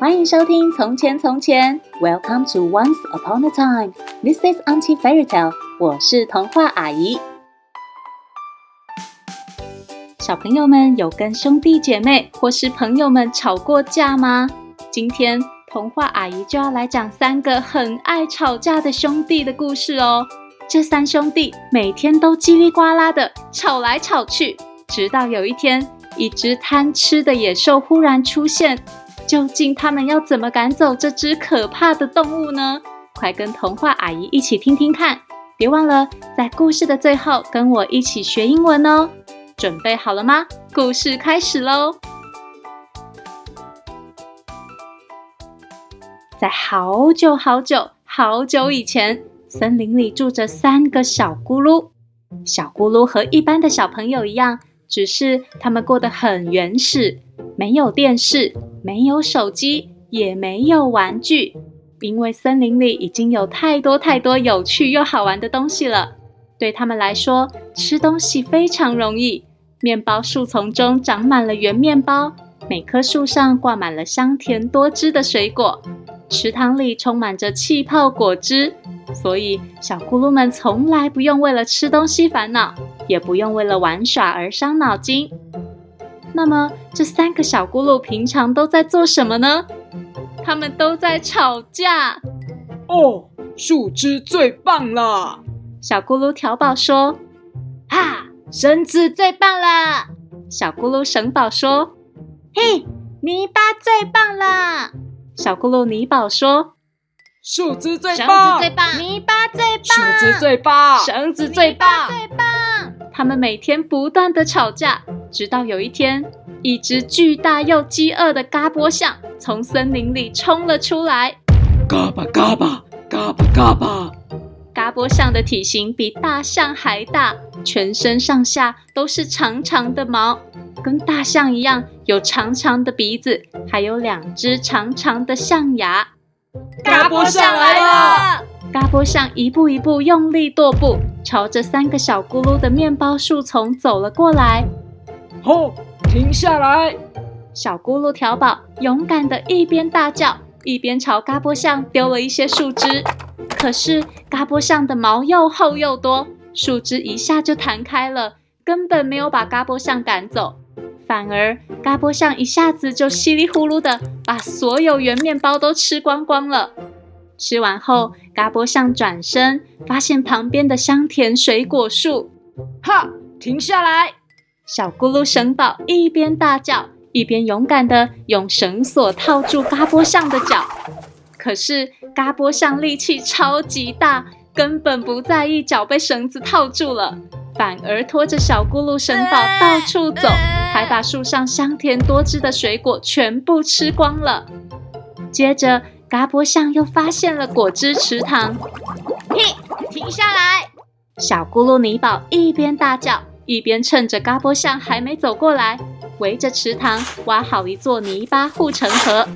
欢迎收听《从前从前》，Welcome to Once Upon a Time。This is Auntie Fairy Tale。我是童话阿姨。小朋友们有跟兄弟姐妹或是朋友们吵过架吗？今天童话阿姨就要来讲三个很爱吵架的兄弟的故事哦。这三兄弟每天都叽里呱啦的吵来吵去，直到有一天，一只贪吃的野兽忽然出现。究竟他们要怎么赶走这只可怕的动物呢？快跟童话阿姨一起听听看！别忘了在故事的最后跟我一起学英文哦。准备好了吗？故事开始喽！在好久好久好久以前，森林里住着三个小咕噜。小咕噜和一般的小朋友一样，只是他们过得很原始，没有电视。没有手机，也没有玩具，因为森林里已经有太多太多有趣又好玩的东西了。对他们来说，吃东西非常容易。面包树丛中长满了圆面包，每棵树上挂满了香甜多汁的水果，池塘里充满着气泡果汁，所以小咕噜们从来不用为了吃东西烦恼，也不用为了玩耍而伤脑筋。那么，这三个小咕噜平常都在做什么呢？他们都在吵架。哦，树枝最棒了！小咕噜条宝说：“哈，绳子最棒了！”小咕噜绳宝说：“嘿，泥巴最棒了！”小咕噜泥宝说：“树枝最棒，绳子最棒，泥巴最棒，树枝最棒，绳子最棒，最棒。”他们每天不断的吵架。直到有一天，一只巨大又饥饿的嘎波象从森林里冲了出来。嘎巴嘎巴嘎巴嘎巴！嘎波象的体型比大象还大，全身上下都是长长的毛，跟大象一样有长长的鼻子，还有两只长长的象牙。嘎波象来了！嘎波象一步一步用力踱步，朝着三个小咕噜的面包树丛走了过来。哦，停下来！小咕噜条宝勇敢的一边大叫，一边朝嘎波象丢了一些树枝。可是嘎波象的毛又厚又多，树枝一下就弹开了，根本没有把嘎波象赶走。反而嘎波象一下子就稀里呼噜的把所有圆面包都吃光光了。吃完后，嘎波象转身发现旁边的香甜水果树，哈，停下来！小咕噜绳宝一边大叫，一边勇敢地用绳索套住嘎波象的脚。可是嘎波象力气超级大，根本不在意脚被绳子套住了，反而拖着小咕噜神宝到处走，还把树上香甜多汁的水果全部吃光了。接着，嘎波象又发现了果汁池塘，嘿，停下来！小咕噜泥宝一边大叫。一边趁着嘎波象还没走过来，围着池塘挖好一座泥巴护城河。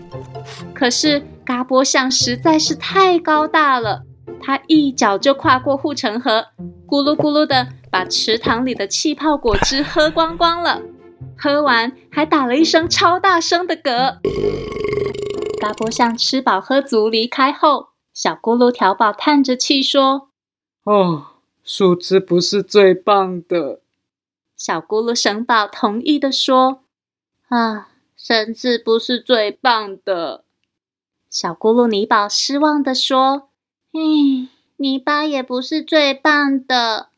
可是嘎波象实在是太高大了，它一脚就跨过护城河，咕噜咕噜的把池塘里的气泡果汁喝光光了。喝完还打了一声超大声的嗝。嘎波象吃饱喝足离开后，小咕噜条宝叹着气说：“哦，树枝不是最棒的。”小咕噜绳宝同意的说：“啊，绳子不是最棒的。”小咕噜泥宝失望的说：“嗯，泥巴也不是最棒的。”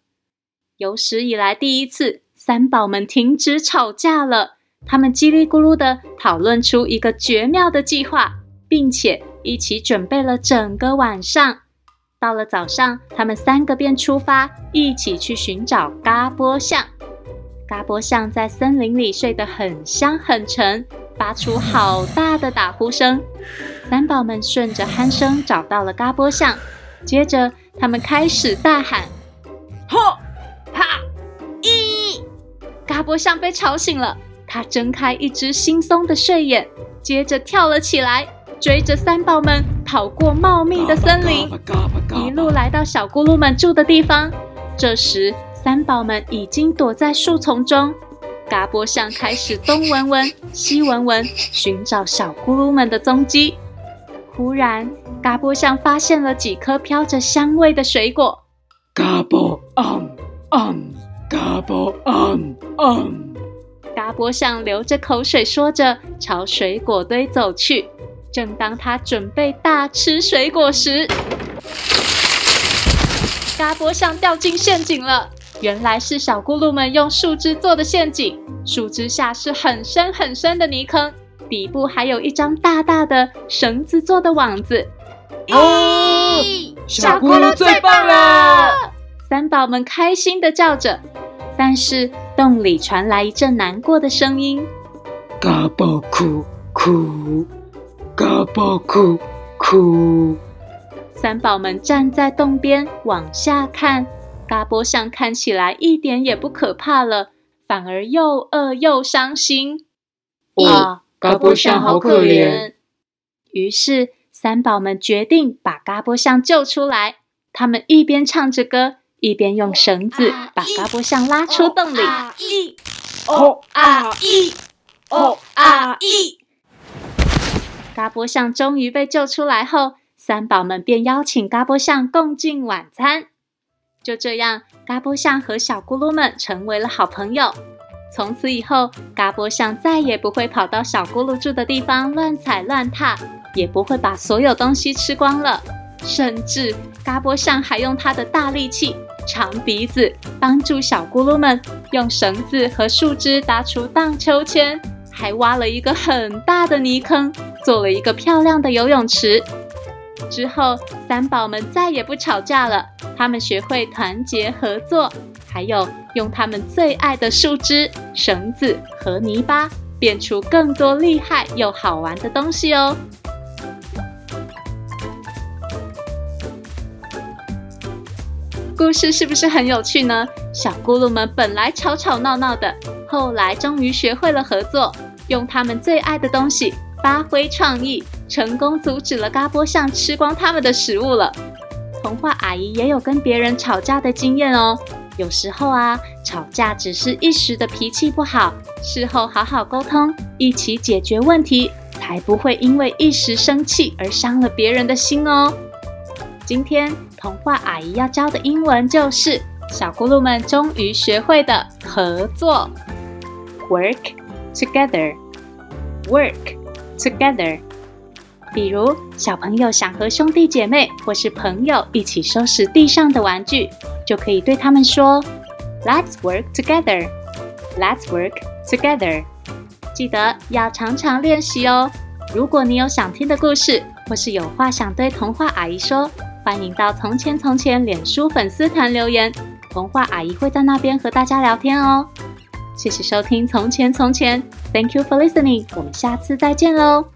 有史以来第一次，三宝们停止吵架了。他们叽里咕噜地讨论出一个绝妙的计划，并且一起准备了整个晚上。到了早上，他们三个便出发，一起去寻找嘎波象。嘎波象在森林里睡得很香很沉，发出好大的打呼声。三宝们顺着鼾声找到了嘎波象，接着他们开始大喊：“吼哈一！”嘎波象被吵醒了，他睁开一只惺忪的睡眼，接着跳了起来，追着三宝们跑过茂密的森林，一路来到小咕噜们住的地方。这时，三宝们已经躲在树丛中，嘎波象开始东闻闻、西闻闻，寻找小咕噜们的踪迹。忽然，嘎波象发现了几颗飘着香味的水果。嘎波昂昂，嘎波昂昂。嘎波象流着口水说着，朝水果堆走去。正当他准备大吃水果时，嘎波像掉进陷阱了。原来是小咕噜们用树枝做的陷阱，树枝下是很深很深的泥坑，底部还有一张大大的绳子做的网子。哦，小咕噜最棒了！三宝们开心的叫着，但是洞里传来一阵难过的声音：嘎波哭哭。嘎波哭哭，三宝们站在洞边往下看，嘎波象看起来一点也不可怕了，反而又饿又伤心。哦，嘎波象好可怜。于是三宝们决定把嘎波象救出来。他们一边唱着歌，一边用绳子把嘎波象拉出洞里。哦啊咦，哦啊咦。嘎波象终于被救出来后，三宝们便邀请嘎波象共进晚餐。就这样，嘎波象和小咕噜们成为了好朋友。从此以后，嘎波象再也不会跑到小咕噜住的地方乱踩乱踏，也不会把所有东西吃光了。甚至，嘎波象还用它的大力气、长鼻子帮助小咕噜们用绳子和树枝搭出荡秋千。还挖了一个很大的泥坑，做了一个漂亮的游泳池。之后，三宝们再也不吵架了。他们学会团结合作，还有用他们最爱的树枝、绳子和泥巴，变出更多厉害又好玩的东西哦。故事是不是很有趣呢？小咕噜们本来吵吵闹闹的，后来终于学会了合作。用他们最爱的东西发挥创意，成功阻止了嘎波象吃光他们的食物了。童话阿姨也有跟别人吵架的经验哦。有时候啊，吵架只是一时的脾气不好，事后好好沟通，一起解决问题，才不会因为一时生气而伤了别人的心哦。今天童话阿姨要教的英文就是小咕噜们终于学会的合作，work。Together, work together。比如，小朋友想和兄弟姐妹或是朋友一起收拾地上的玩具，就可以对他们说：“Let's work together. Let's work together.” 记得要常常练习哦。如果你有想听的故事，或是有话想对童话阿姨说，欢迎到“从前从前”脸书粉丝团留言，童话阿姨会在那边和大家聊天哦。谢谢收听《从前从前》，Thank you for listening。我们下次再见喽。